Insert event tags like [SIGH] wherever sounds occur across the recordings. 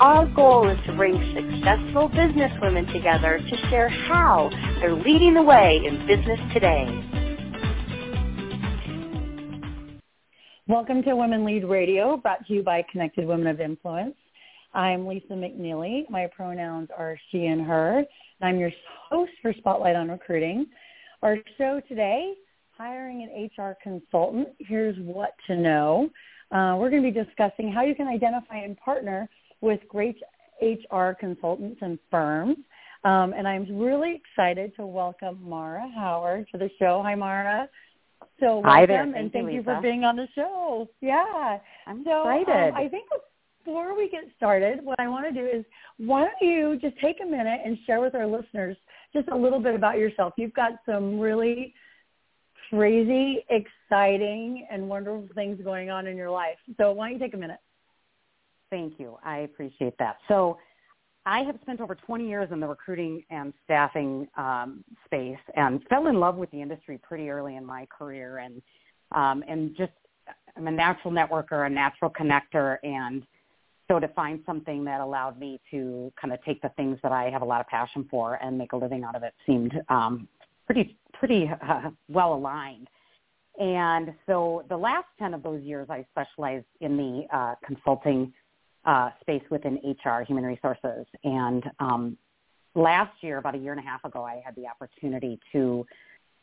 Our goal is to bring successful businesswomen together to share how they're leading the way in business today. Welcome to Women Lead Radio, brought to you by Connected Women of Influence. I'm Leesa McNealy. My pronouns are she and her. And I'm your host for SpotLite on Recruiting. Our show today, hiring an HR consultant. Here's what to know. Uh, we're going to be discussing how you can identify and partner with great HR consultants and firms. Um, and I'm really excited to welcome Maura Howard to the show. Hi, Maura. So welcome, Hi there. Thank and thank you, you, for being on the show. Yeah. I'm so, excited. Um, I think before we get started, what I want to do is why don't you just take a minute and share with our listeners just a little bit about yourself. You've got some really crazy, exciting, and wonderful things going on in your life. So why don't you take a minute? Thank you. I appreciate that. So I have spent over 20 years in the recruiting and staffing um, space and fell in love with the industry pretty early in my career and um, and just I'm a natural networker, a natural connector, and so to find something that allowed me to kind of take the things that I have a lot of passion for and make a living out of it seemed um, pretty pretty uh, well aligned. And so the last 10 of those years, I specialized in the uh, consulting uh, space within HR, human resources. And um, last year, about a year and a half ago, I had the opportunity to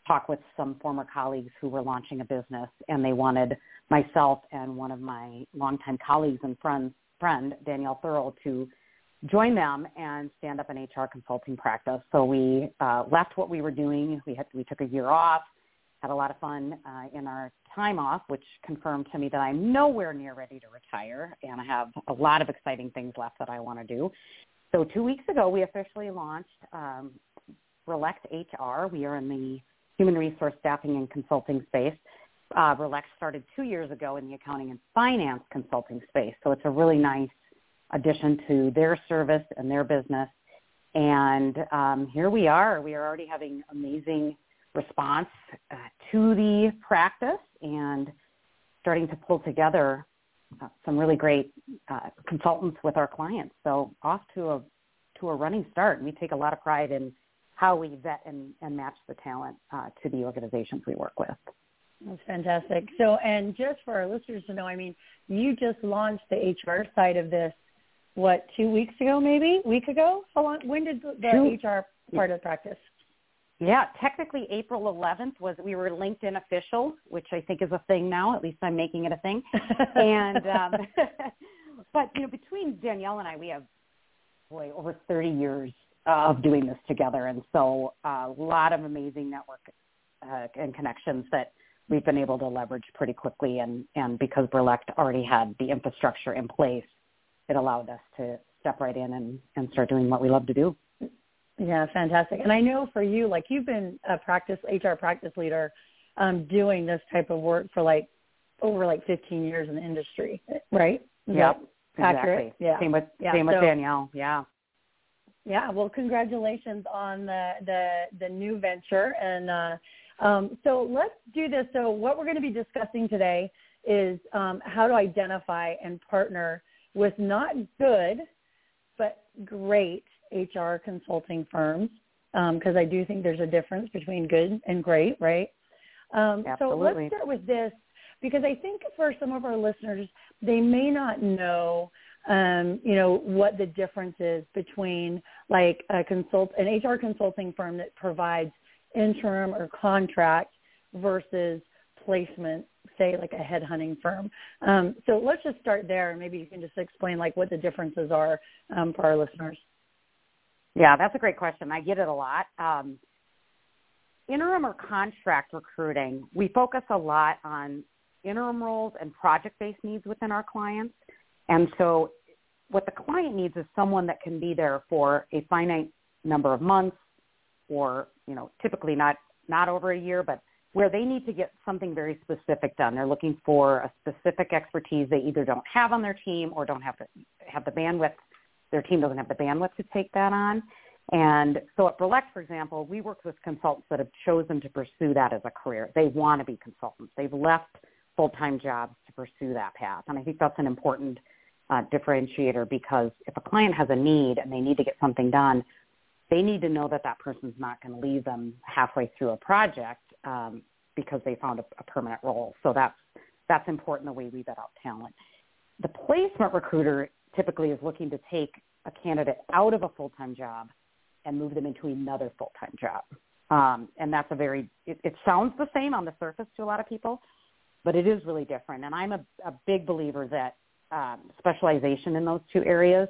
talk with some former colleagues who were launching a business, and they wanted myself and one of my longtime colleagues and friends, friend Danielle Thurl, to join them and stand up an HR consulting practice. So we uh, left what we were doing. We had we took a year off, had a lot of fun uh, in our time off, which confirmed to me that I'm nowhere near ready to retire, and I have a lot of exciting things left that I want to do. So two weeks ago, we officially launched um, Brillect HR. We are in the human resource staffing and consulting space. Uh, started two years ago in the accounting and finance consulting space, so it's a really nice addition to their service and their business. And um, here we are. We are already having amazing response uh, to the practice and starting to pull together uh, some really great uh, consultants with our clients. So off to a to a running start. and We take a lot of pride in how we vet and, and match the talent uh, to the organizations we work with. That's fantastic. So, and just for our listeners to know, I mean, you just launched the HR side of this, what, two weeks ago, maybe, week ago? How long? When did the, the HR part of the practice? Yeah, technically April 11th was we were LinkedIn official, which I think is a thing now. At least I'm making it a thing. [LAUGHS] and um, [LAUGHS] but you know, between Danielle and I, we have boy over 30 years of doing this together, and so uh, a lot of amazing network uh, and connections that we've been able to leverage pretty quickly. And and because Brillect already had the infrastructure in place, it allowed us to step right in and, and start doing what we love to do. Yeah, fantastic. And I know for you, like you've been a practice HR practice leader, um, doing this type of work for like over like 15 years in the industry, right? Yeah, accurate. Exactly. Yeah. Same with yeah. same with Danielle. Yeah. Yeah. Well, congratulations on the the the new venture. And uh, um, so let's do this. So what we're going to be discussing today is um, how to identify and partner with not good, but great HR consulting firms because um, I do think there's a difference between good and great, right? Um, so let's start with this because I think for some of our listeners, they may not know, um, you know, what the difference is between like a consult, an HR consulting firm that provides interim or contract versus placement, say like a headhunting firm. Um, so let's just start there, and maybe you can just explain like what the differences are um, for our listeners. Yeah, that's a great question. I get it a lot. Um, interim or contract recruiting, we focus a lot on interim roles and project-based needs within our clients. And so what the client needs is someone that can be there for a finite number of months or, you know, typically not, not over a year, but where they need to get something very specific done. They're looking for a specific expertise they either don't have on their team or don't have have the bandwidth. Their team doesn't have the bandwidth to take that on. And so at Brillect, for example, we work with consultants that have chosen to pursue that as a career. They want to be consultants. They've left full-time jobs to pursue that path. And I think that's an important uh, differentiator because if a client has a need and they need to get something done, they need to know that that person's not going to leave them halfway through a project um, because they found a, a permanent role. So that's that's important the way we vet out talent. The placement recruiter typically is looking to take a candidate out of a full-time job and move them into another full-time job. Um, and that's a very, it, it sounds the same on the surface to a lot of people, but it is really different. And I'm a, a big believer that um, specialization in those two areas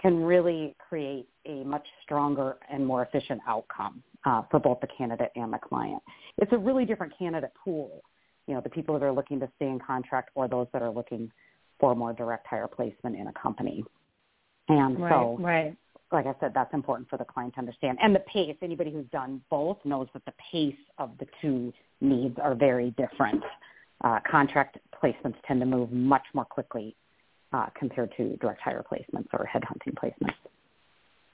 can really create a much stronger and more efficient outcome uh, for both the candidate and the client. It's a really different candidate pool, you know, the people that are looking to stay in contract or those that are looking for more direct hire placement in a company. And right, so, right. like I said, that's important for the client to understand. And the pace, anybody who's done both knows that the pace of the two needs are very different. Uh, contract placements tend to move much more quickly uh, compared to direct hire placements or headhunting placements.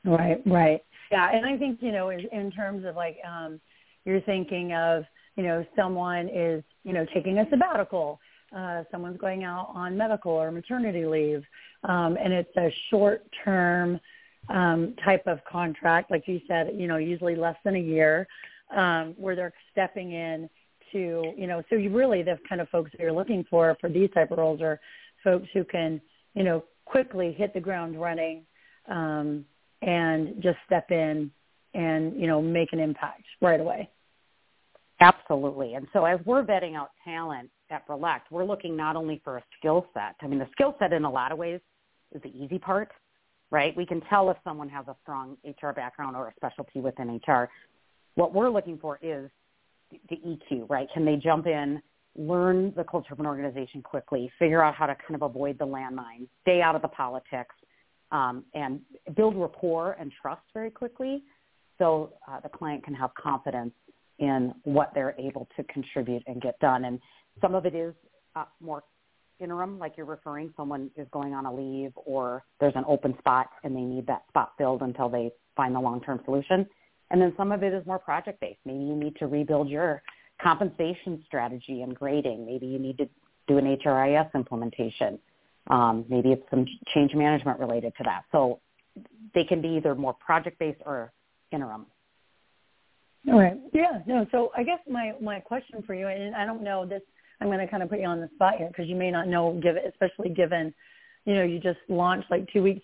Right, right. Yeah, and I think, you know, in, in terms of like um, you're thinking of, you know, someone is, you know, taking a sabbatical, uh, someone's going out on medical or maternity leave, um, and it's a short-term um, type of contract, like you said, you know, usually less than a year, um, where they're stepping in to, you know, so you really the kind of folks that you're looking for for these type of roles are folks who can, you know, quickly hit the ground running um, and just step in and, you know, make an impact right away. Absolutely. And so as we're vetting out talent at Brillect, we're looking not only for a skill set. I mean, the skill set in a lot of ways is the easy part, right? We can tell if someone has a strong HR background or a specialty within HR. What we're looking for is the EQ, right? Can they jump in, learn the culture of an organization quickly, figure out how to kind of avoid the landmines, stay out of the politics, um, and build rapport and trust very quickly so uh, the client can have confidence in what they're able to contribute and get done. And some of it is uh, more interim, like you're referring, someone is going on a leave or there's an open spot and they need that spot filled until they find the long-term solution. And then some of it is more project-based. Maybe you need to rebuild your compensation strategy and grading. Maybe you need to do an HRIS implementation. Um, maybe it's some change management related to that. So they can be either more project-based or interim. All right. Yeah. No. So I guess my my question for you, and I don't know this, I'm going to kind of put you on the spot here because you may not know, given especially given, you know, you just launched like two weeks,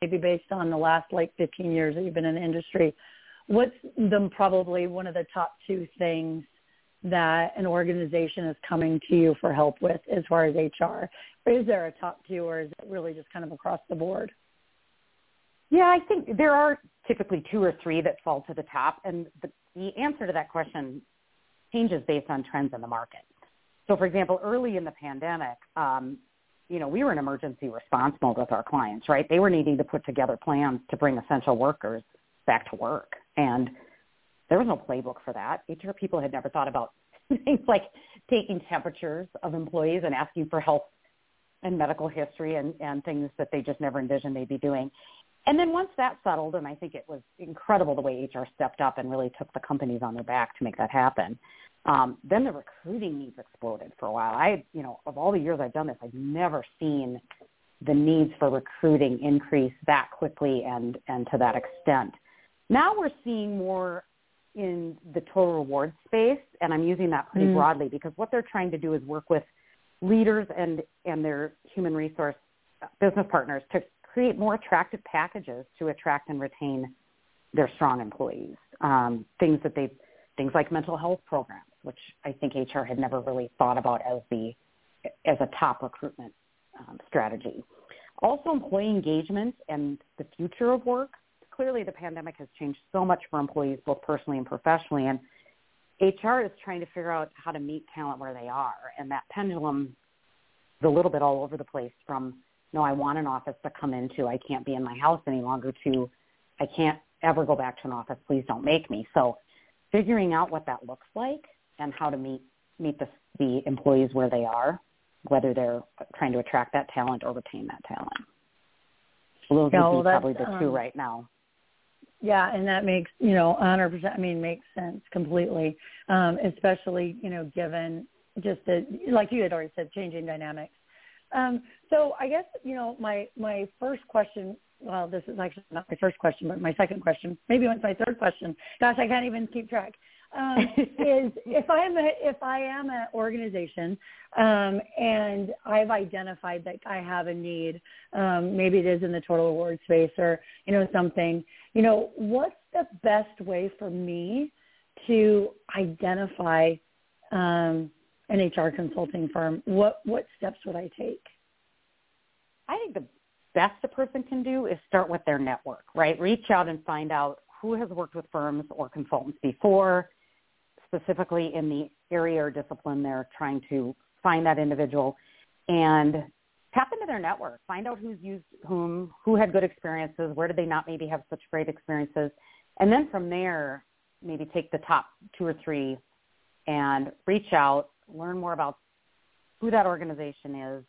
maybe based on the last like 15 years that you've been in the industry. What's the probably one of the top two things that an organization is coming to you for help with as far as HR? Is there a top two, or is it really just kind of across the board? Yeah, I think there are typically two or three that fall to the top, and the, the answer to that question changes based on trends in the market. So, for example, early in the pandemic, um, you know, we were in emergency response mode with our clients, right? They were needing to put together plans to bring essential workers back to work, and there was no playbook for that. HR people had never thought about [LAUGHS] things like taking temperatures of employees and asking for health and medical history and, and things that they just never envisioned they'd be doing. And then once that settled, and I think it was incredible the way HR stepped up and really took the companies on their back to make that happen. Um, then the recruiting needs exploded for a while. I, you know, of all the years I've done this, I've never seen the needs for recruiting increase that quickly and and to that extent. Now we're seeing more in the total reward space, and I'm using that pretty mm. broadly because what they're trying to do is work with leaders and and their human resource business partners to create more attractive packages to attract and retain their strong employees. Um, things that they, things like mental health programs, which I think HR had never really thought about as the, as a top recruitment um, strategy. Also, employee engagement and the future of work. Clearly, the pandemic has changed so much for employees, both personally and professionally, and HR is trying to figure out how to meet talent where they are, and that pendulum is a little bit all over the place from no, I want an office to come into. I can't be in my house any longer to, I can't ever go back to an office. Please don't make me. So figuring out what that looks like and how to meet, meet the, the employees where they are, whether they're trying to attract that talent or retain that talent. Those yeah, well, probably the um, two right now. Yeah, and that makes you know 100%. I mean, makes sense completely, um, especially you know given just the like you had already said, changing dynamics. Um, so I guess you know my my first question. Well, this is actually not my first question, but my second question. Maybe it's my third question. Gosh, I can't even keep track. Um, [LAUGHS] is if I am a if I am an organization um, and I've identified that I have a need, um, maybe it is in the total reward space or you know something. You know, what's the best way for me to identify um, an HR consulting firm? What what steps would I take? I think the best a person can do is start with their network, right? Reach out and find out who has worked with firms or consultants before, specifically in the area or discipline they're trying to find that individual and tap into their network. Find out who's used whom, who had good experiences, where did they not maybe have such great experiences. And then from there, maybe take the top two or three and reach out, learn more about who that organization is,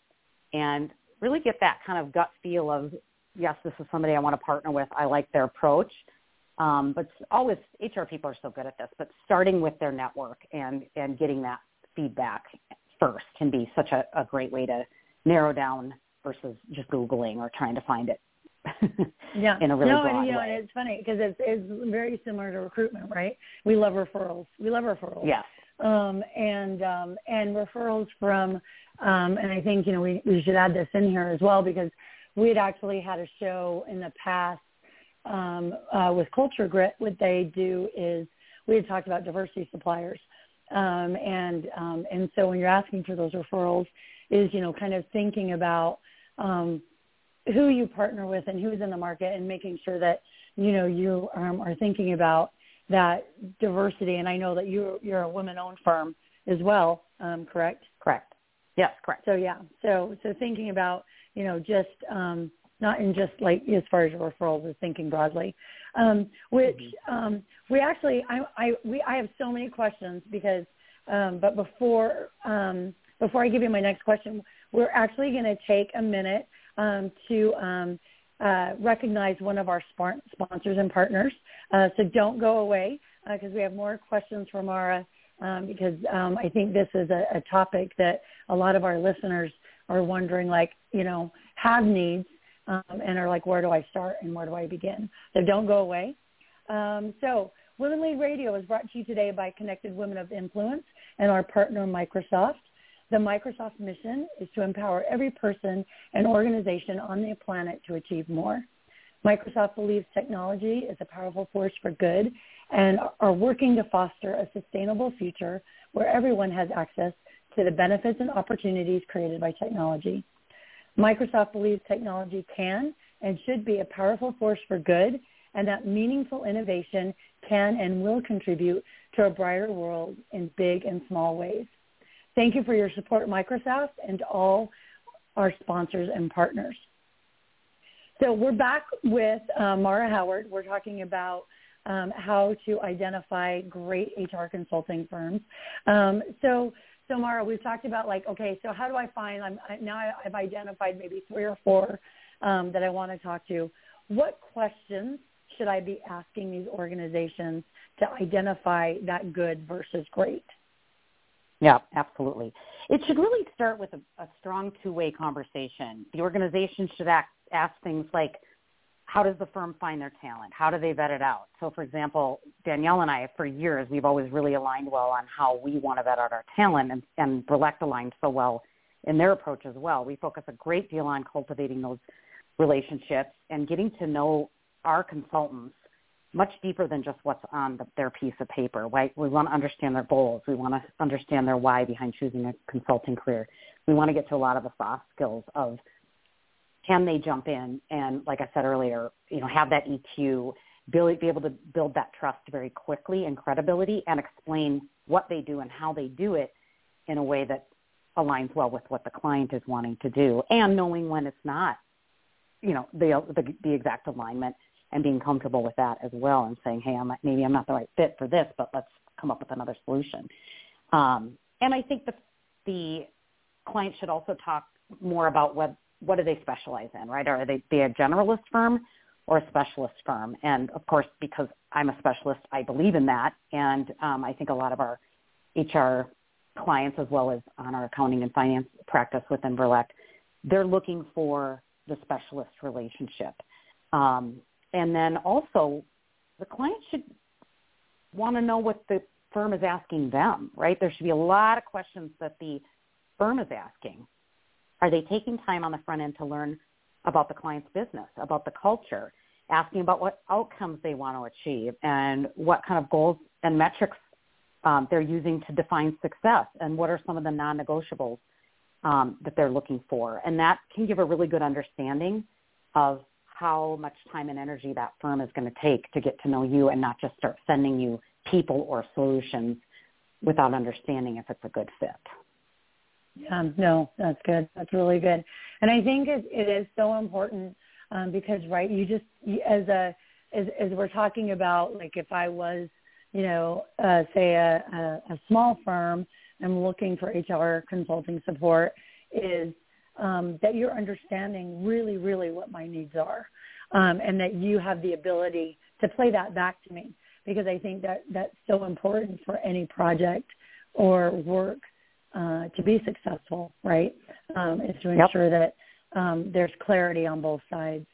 and really get that kind of gut feel of, yes, this is somebody I want to partner with. I like their approach. Um, but always, HR people are so good at this, but starting with their network and, and getting that feedback first can be such a, a great way to narrow down versus just Googling or trying to find it [LAUGHS] yeah. in a really no, and, you know, way. it's funny because it's, it's very similar to recruitment, right? We love referrals. We love referrals. Yes. Um, and um, and referrals from, um, and I think you know we, we should add this in here as well because we had actually had a show in the past um, uh, with Culture Grit. What they do is we had talked about diversity suppliers, um, and um, and so when you're asking for those referrals, is you know kind of thinking about um, who you partner with and who's in the market and making sure that you know you um, are thinking about that diversity. And I know that you're you're a women-owned firm as well, um, correct? Correct. Yes, correct. So yeah, so so thinking about you know just um, not in just like as far as referrals, is thinking broadly. Um, which Mm-hmm. um, we actually I I we I have so many questions because um, but before um, before I give you my next question, we're actually going to take a minute um, to um, uh, recognize one of our spon- sponsors and partners. Uh, so don't go away because we have more questions from Maura um, because um, I think this is a, a topic that a lot of our listeners are wondering, like, you know, have needs um, and are like, where do I start and where do I begin? So don't go away. Um, so Women Lead Radio is brought to you today by Connected Women of Influence and our partner Microsoft. The Microsoft mission is to empower every person and organization on the planet to achieve more. Microsoft believes technology is a powerful force for good and are working to foster a sustainable future where everyone has access to the benefits and opportunities created by technology. Microsoft believes technology can and should be a powerful force for good and that meaningful innovation can and will contribute to a brighter world in big and small ways. Thank you for your support, Microsoft, and all our sponsors and partners. So we're back with uh, Maura Howard. We're talking about um, how to identify great HR consulting firms. Um, so, so Maura, we've talked about like, okay, so how do I find? I'm I, now I've identified maybe three or four um, that I want to talk to. What questions should I be asking these organizations to identify that good versus great? Yeah, absolutely. It should really start with a, a strong two-way conversation. The organization should act, ask things like, how does the firm find their talent? How do they vet it out? So, for example, Danielle and I, for years, we've always really aligned well on how we want to vet out our talent, and, and Brillect aligned so well in their approach as well. We focus a great deal on cultivating those relationships and getting to know our consultants much deeper than just what's on the, their piece of paper. Right? We want to understand their goals. We want to understand their why behind choosing a consulting career. We want to get to a lot of the soft skills of can they jump in and, like I said earlier, you know, have that EQ, be, be able to build that trust very quickly and credibility, and explain what they do and how they do it in a way that aligns well with what the client is wanting to do and knowing when it's not, you know, the, the, the exact alignment and being comfortable with that as well and saying, hey, I'm, maybe I'm not the right fit for this, but let's come up with another solution. Um, and I think the, the client should also talk more about what, what do they specialize in, right? Are they, they a generalist firm or a specialist firm? And of course, because I'm a specialist, I believe in that. And um, I think a lot of our HR clients as well as on our accounting and finance practice within Brillect, they're looking for the specialist relationship. Um, and then also the client should want to know what the firm is asking them, right? There should be a lot of questions that the firm is asking. Are they taking time on the front end to learn about the client's business, about the culture, asking about what outcomes they want to achieve and what kind of goals and metrics um, they're using to define success and what are some of the non-negotiables um, that they're looking for. And that can give a really good understanding of how much time and energy that firm is going to take to get to know you and not just start sending you people or solutions without understanding if it's a good fit. Yeah, no, that's good. That's really good. And I think it, it is so important um, because, right, you just, as a, as, as we're talking about, like if I was you know, uh, say a, a, a small firm and looking for HR consulting support is um, that you're understanding really, really what my needs are, um, and that you have the ability to play that back to me because I think that that's so important for any project or work uh, to be successful, right? Um, is to ensure yep. that um, there's clarity on both sides.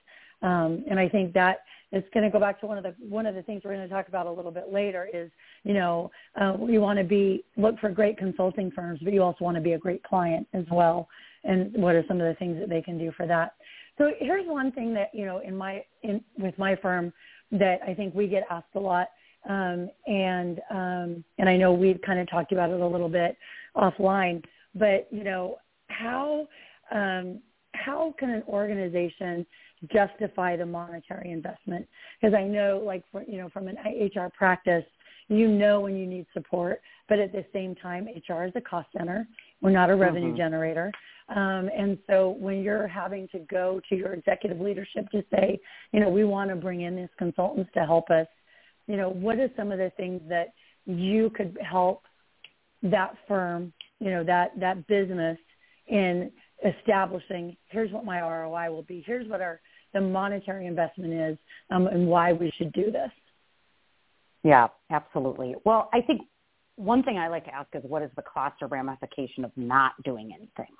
Um, and I think that it's going to go back to one of the one of the things we're going to talk about a little bit later is you know uh, you want to be look for great consulting firms, but you also want to be a great client as well. And what are some of the things that they can do for that? So here's one thing that you know in my in with my firm that I think we get asked a lot, um, and um, and I know we've kind of talked about it a little bit offline, but you know how um, how can an organization justify the monetary investment because I know like for, you know from an HR practice you know when you need support but at the same time HR is a cost center we're not a revenue mm-hmm. generator um, and so when you're having to go to your executive leadership to say you know we want to bring in these consultants to help us you know what are some of the things that you could help that firm you know that that business in establishing here's what my ROI will be here's what our the monetary investment is um, and why we should do this. Yeah, absolutely. Well, I think one thing I like to ask is what is the cost or ramification of not doing anything?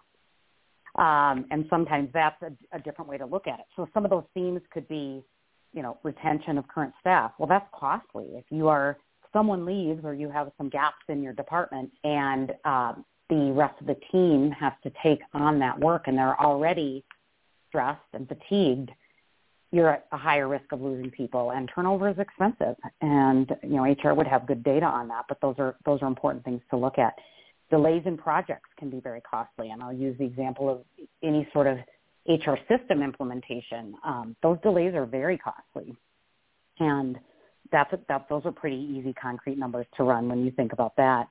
Um, and sometimes that's a, a different way to look at it. So some of those themes could be, you know, retention of current staff. Well, that's costly. If you are someone leaves or you have some gaps in your department and um, the rest of the team has to take on that work and they're already stressed and fatigued, you're at a higher risk of losing people and turnover is expensive and you know HR would have good data on that but those are those are important things to look at delays in projects can be very costly and I'll use the example of any sort of HR system implementation. Um, those delays are very costly and that's a, that those are pretty easy concrete numbers to run when you think about that.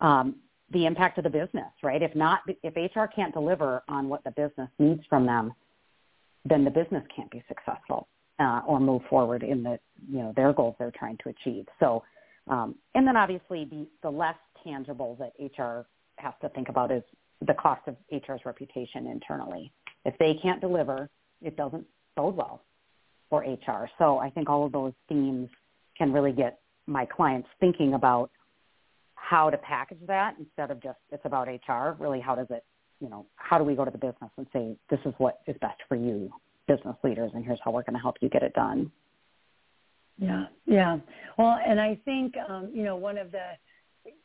Um, the impact of the business right? If not if HR can't deliver on what the business needs from them then the business can't be successful uh, or move forward in the you know their goals they're trying to achieve. So, um, and then obviously the the less tangible that HR has to think about is the cost of HR's reputation internally. If they can't deliver, it doesn't bode well for HR. So I think all of those themes can really get my clients thinking about how to package that instead of just it's about HR. Really, how does it you know, how do we go to the business and say, this is what is best for you, business leaders, and here's how we're going to help you get it done. Yeah, yeah. Well, and I think, um, you know, one of the,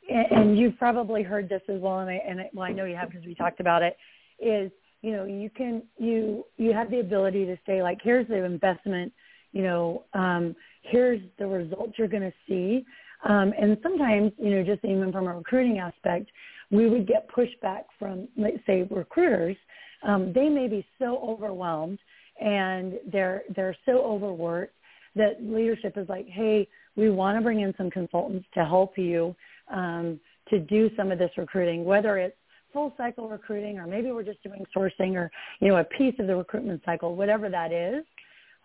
and you've probably heard this as well, and I, and I, well, I know you have because we talked about it, is, you know, you can, you, you have the ability to say like, here's the investment, you know, um, here's the results you're going to see. Um, and sometimes, you know, just even from a recruiting aspect, we would get pushback from, let's say, recruiters. Um, they may be so overwhelmed and they're they're so overworked that leadership is like, hey, we want to bring in some consultants to help you um, to do some of this recruiting, whether it's full cycle recruiting or maybe we're just doing sourcing or, you know, a piece of the recruitment cycle, whatever that is,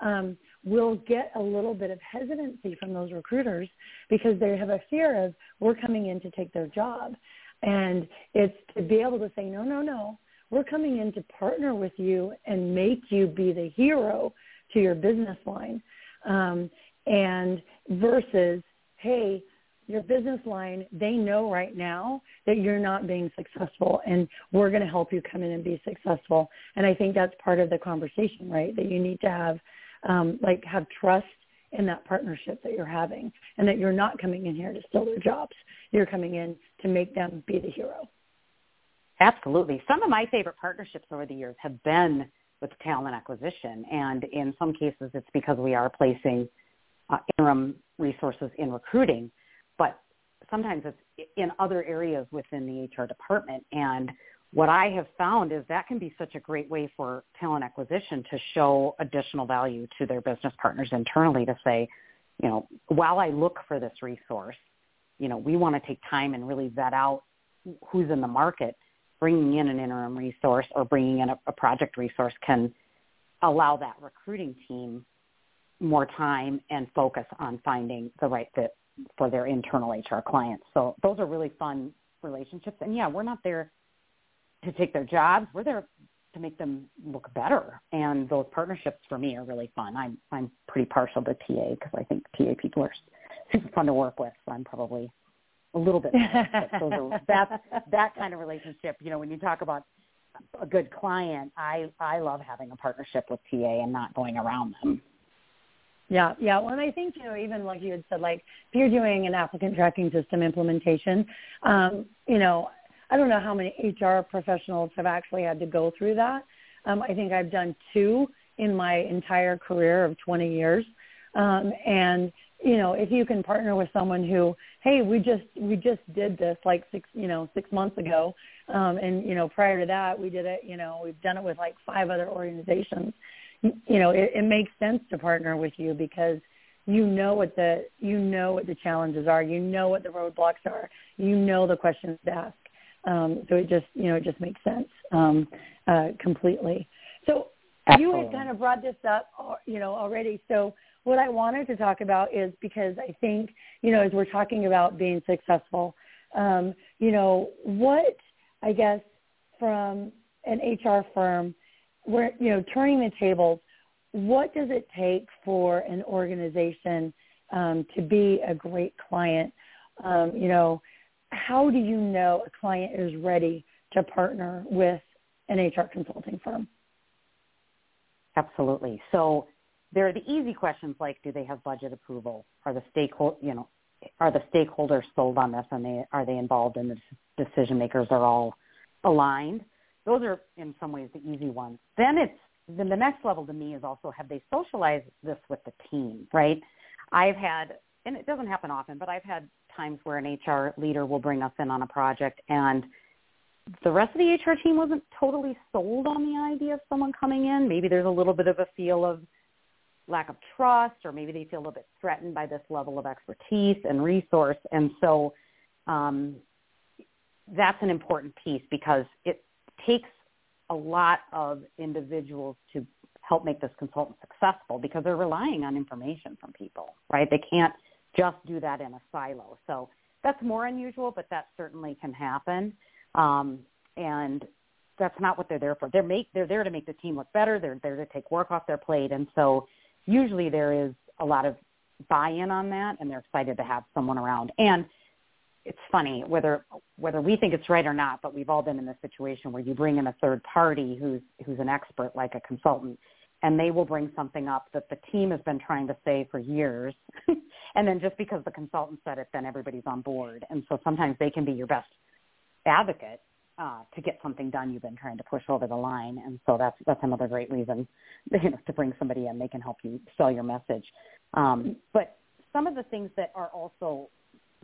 um, will get a little bit of hesitancy from those recruiters because they have a fear of we're coming in to take their job. And it's to be able to say, no, no, no, we're coming in to partner with you and make you be the hero to your business line. Um, and versus, hey, your business line, they know right now that you're not being successful and we're going to help you come in and be successful. And I think that's part of the conversation, right? That you need to have, um, like have trust in that partnership that you're having and that you're not coming in here to steal their jobs. You're coming in to make them be the hero. Absolutely. Some of my favorite partnerships over the years have been with talent acquisition. And in some cases, it's because we are placing uh, interim resources in recruiting but sometimes it's in other areas within the HR department. And what I have found is that can be such a great way for talent acquisition to show additional value to their business partners internally to say, you know, while I look for this resource, you know, we want to take time and really vet out who's in the market. Bringing in an interim resource or bringing in a, a project resource can allow that recruiting team more time and focus on finding the right fit for their internal HR clients. So those are really fun relationships. And yeah, we're not there to take their jobs. We're there to make them look better. And those partnerships for me are really fun. I'm I'm pretty partial to TA because I think TA people are super fun to work with. So I'm probably a little bit. those are, [LAUGHS] that that kind of relationship. You know, when you talk about a good client, I I love having a partnership with TA and not going around them. Yeah, yeah. Well, and I think you know, even like you had said, like if you're doing an applicant tracking system implementation, um, you know, I don't know how many HR professionals have actually had to go through that. Um, I think I've done two in my entire career of 20 years, um, and you know, if you can partner with someone who, hey, we just we just did this like six, you know, six months ago, um, and you know, prior to that, we did it. You know, we've done it with like five other organizations you know, it, it makes sense to partner with you because you know what the you know what the challenges are, you know what the roadblocks are, you know the questions to ask. Um, so it just you know it just makes sense um, uh, completely. So Absolutely. you had kind of brought this up, uh, you know, already. So what I wanted to talk about is because I think you know as we're talking about being successful, um, you know, what I guess from an HR firm we're you know turning the tables what does it take for an organization um, to be a great client? Um, you know how do you know a client is ready to partner with an hr consulting firm? Absolutely. So there are the easy questions like do they have budget approval? Are the stakeholder you know are the stakeholders sold on this and they are they involved in the decision makers are all aligned those are in some ways the easy ones. Then it's then the next level to me is also have they socialized this with the team, right? I've had, and it doesn't happen often, but I've had times where an HR leader will bring us in on a project and the rest of the HR team wasn't totally sold on the idea of someone coming in. Maybe there's a little bit of a feel of lack of trust or maybe they feel a little bit threatened by this level of expertise and resource. And so um, that's an important piece because it takes a lot of individuals to help make this consultant successful because they're relying on information from people, right? They can't just do that in a silo. So that's more unusual, but that certainly can happen. Um, and that's not what they're there for. They're make they're there to make the team look better. They're there to take work off their plate, and so usually there is a lot of buy-in on that, and they're excited to have someone around. And it's funny whether whether we think it's right or not, but we've all been in this situation where you bring in a third party who's who's an expert like a consultant, and they will bring something up that the team has been trying to say for years, [LAUGHS] and then just because the consultant said it, then everybody's on board, and so sometimes they can be your best advocate uh, to get something done you've been trying to push over the line, and so that's that's another great reason [LAUGHS] you know, to bring somebody in. They can help you sell your message, um, but some of the things that are also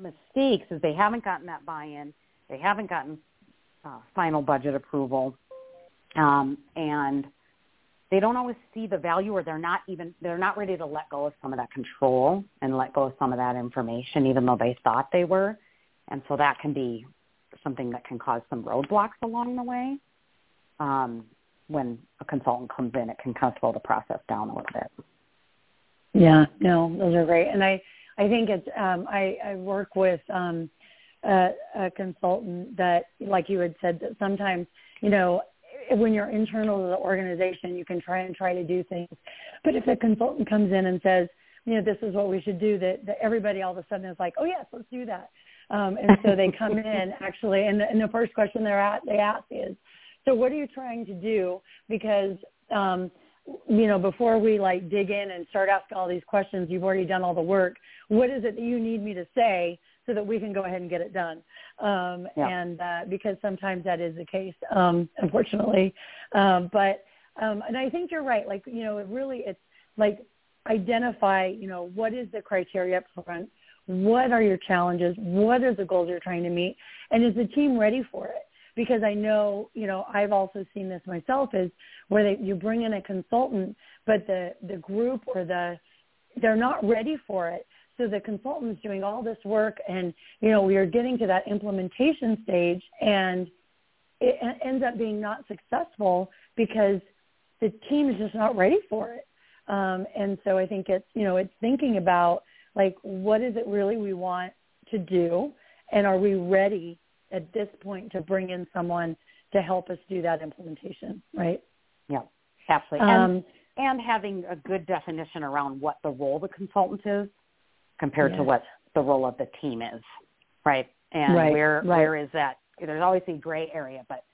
mistakes is they haven't gotten that buy-in, they haven't gotten uh, final budget approval, um, and they don't always see the value, or they're not even they're not ready to let go of some of that control and let go of some of that information, even though they thought they were, and so that can be something that can cause some roadblocks along the way. Um, when a consultant comes in, it can kind of slow the process down a little bit. Yeah, no, those are great. And I, I think it's, um, I, I work with, um, a, a consultant that, like you had said, that sometimes, you know, when you're internal to the organization, you can try and try to do things. But if a consultant comes in and says, you know, this is what we should do, that, that everybody all of a sudden is like, oh yes, let's do that. Um, and so they come [LAUGHS] in actually, and the, and the first question they're at, they ask is, so what are you trying to do? Because, um, you know, before we like dig in and start asking all these questions, you've already done all the work. What is it that you need me to say so that we can go ahead and get it done? Um, yeah. And uh, because sometimes that is the case, um, unfortunately. Um, but um, and I think you're right. Like you know, it really it's like identify. You know, what is the criteria up front? What are your challenges? What are the goals you're trying to meet? And is the team ready for it? Because I know, you know, I've also seen this myself is where they, you bring in a consultant, but the, the group or the, they're not ready for it. So the consultant's doing all this work and, you know, we are getting to that implementation stage and it ends up being not successful because the team is just not ready for it. Um, and so I think it's, you know, it's thinking about like what is it really we want to do and are we ready at this point to bring in someone to help us do that implementation, right? Yeah, absolutely. Um, and, and having a good definition around what the role of the consultant is compared to what the role of the team is, right? And right, where right. where is that? There's always a gray area, but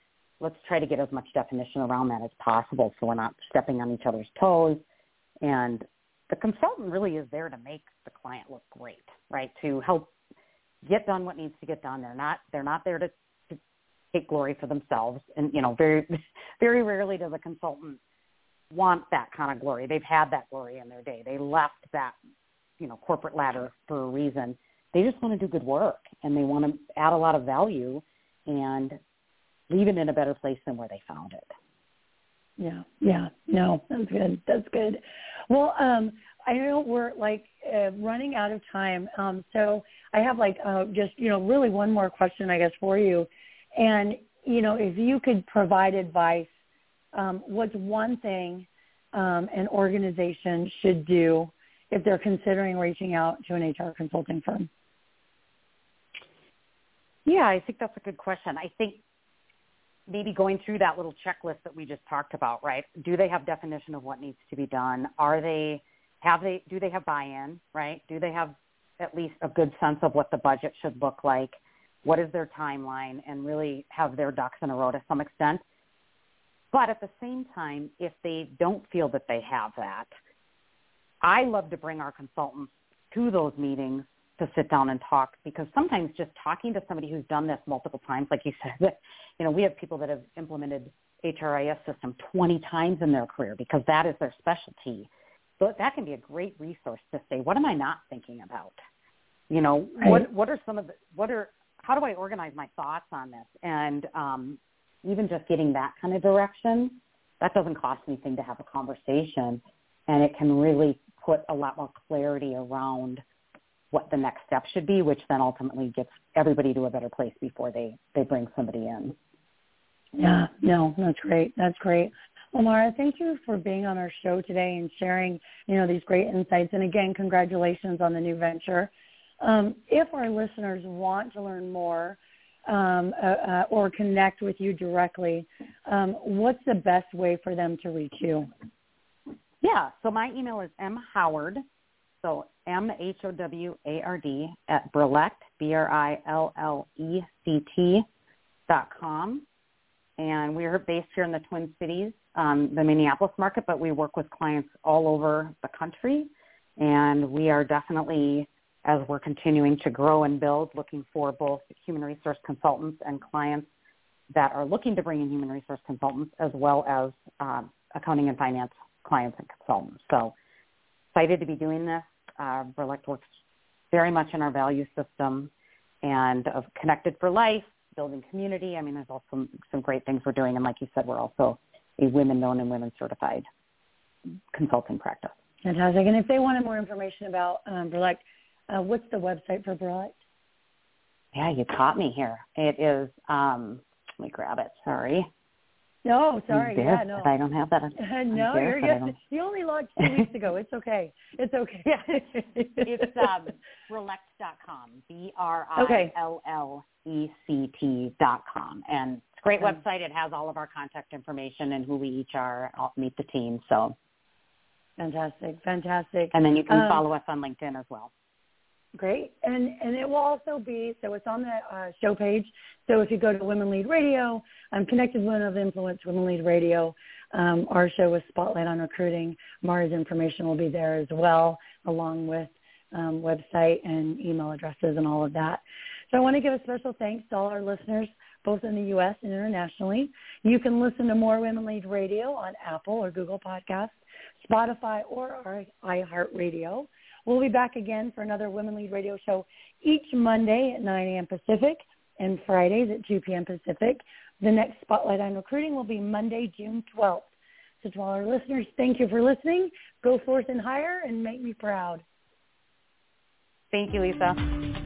let's try to get as much definition around that as possible so we're not stepping on each other's toes and the consultant really is there to make the client look great, right? To help get done what needs to get done. They're not they're not there to, to take glory for themselves. And you know, very [LAUGHS] very rarely does a consultant want that kind of glory. They've had that glory in their day. They left that, you know, corporate ladder for a reason. They just want to do good work and they want to add a lot of value and leave it in a better place than where they found it. Yeah, yeah, no, that's good. That's good. Well, um, I know we're like uh, running out of time, um, so I have like uh, just you know really one more question, I guess, for you. And you know, if you could provide advice, um, what's one thing um, an organization should do if they're considering reaching out to an HR consulting firm? Yeah, I think that's a good question. I think maybe going through that little checklist that we just talked about, right? Do they have definition of what needs to be done? Are they have they do they have buy-in, right? Do they have at least a good sense of what the budget should look like? What is their timeline and really have their ducks in a row to some extent? But at the same time, if they don't feel that they have that, I love to bring our consultants to those meetings to sit down and talk because sometimes just talking to somebody who's done this multiple times, like you [LAUGHS] said, you know, we have people that have implemented HRIS system 20 times in their career because that is their specialty. So that can be a great resource to say, what am I not thinking about? You know, right. what what are some of the what are how do I organize my thoughts on this? And um, even just getting that kind of direction, that doesn't cost anything to have a conversation, and it can really put a lot more clarity around what the next step should be, which then ultimately gets everybody to a better place before they, they bring somebody in. Yeah, no, that's great. That's great. Well, Maura, thank you for being on our show today and sharing, you know, these great insights. And again, congratulations on the new venture. Um, if our listeners want to learn more um, uh, uh, or connect with you directly, um, what's the best way for them to reach you? Yeah, so my email is mhoward, so M-H-O-W-A-R-D at Brillect, B-R-I-L-L-E-C-T dot com. And we are based here in the Twin Cities, um, the Minneapolis market, but we work with clients all over the country. And we are definitely, as we're continuing to grow and build, looking for both human resource consultants and clients that are looking to bring in human resource consultants as well as um, accounting and finance clients and consultants. So excited to be doing this uh, Brillect works very much in our value system and of connected for life, building community. I mean, there's also some, some great things we're doing. And like you said, we're also a women known and women certified consulting practice. Fantastic. And if they wanted more information about um, Brillect, uh, what's the website for Brillect? yeah, you caught me here. It is. Um, let me grab it. Sorry. No, sorry. Yeah, no. I don't have that. [LAUGHS] no, you're good. You only launched two weeks ago. It's okay. It's okay. Yeah. [LAUGHS] it's um, Brillect.com. B R I L L E C T dot com, and it's a great website. It has all of our contact information and who we each are. I'll meet the team. So fantastic, fantastic. And then you can um, follow us on LinkedIn as well. Great. And and it will also be, so it's on the uh, show page. So if you go to Women Lead Radio, I'm Connected Women of Influence, Women Lead Radio. Um, our show is SpotLite on Recruiting. Maura's information will be there as well, along with um, website and email addresses and all of that. So I want to give a special thanks to all our listeners, both in the U.S. and internationally. You can listen to more Women Lead Radio on Apple or Google Podcasts, Spotify, or our iHeartRadio. We'll be back again for another Women Lead Radio show each Monday at 9 a.m. Pacific and Fridays at 2 p.m. Pacific. The next SpotLite on Recruiting will be Monday, June 12th. So to all our listeners, thank you for listening. Go forth and hire and make me proud. Thank you, Leesa.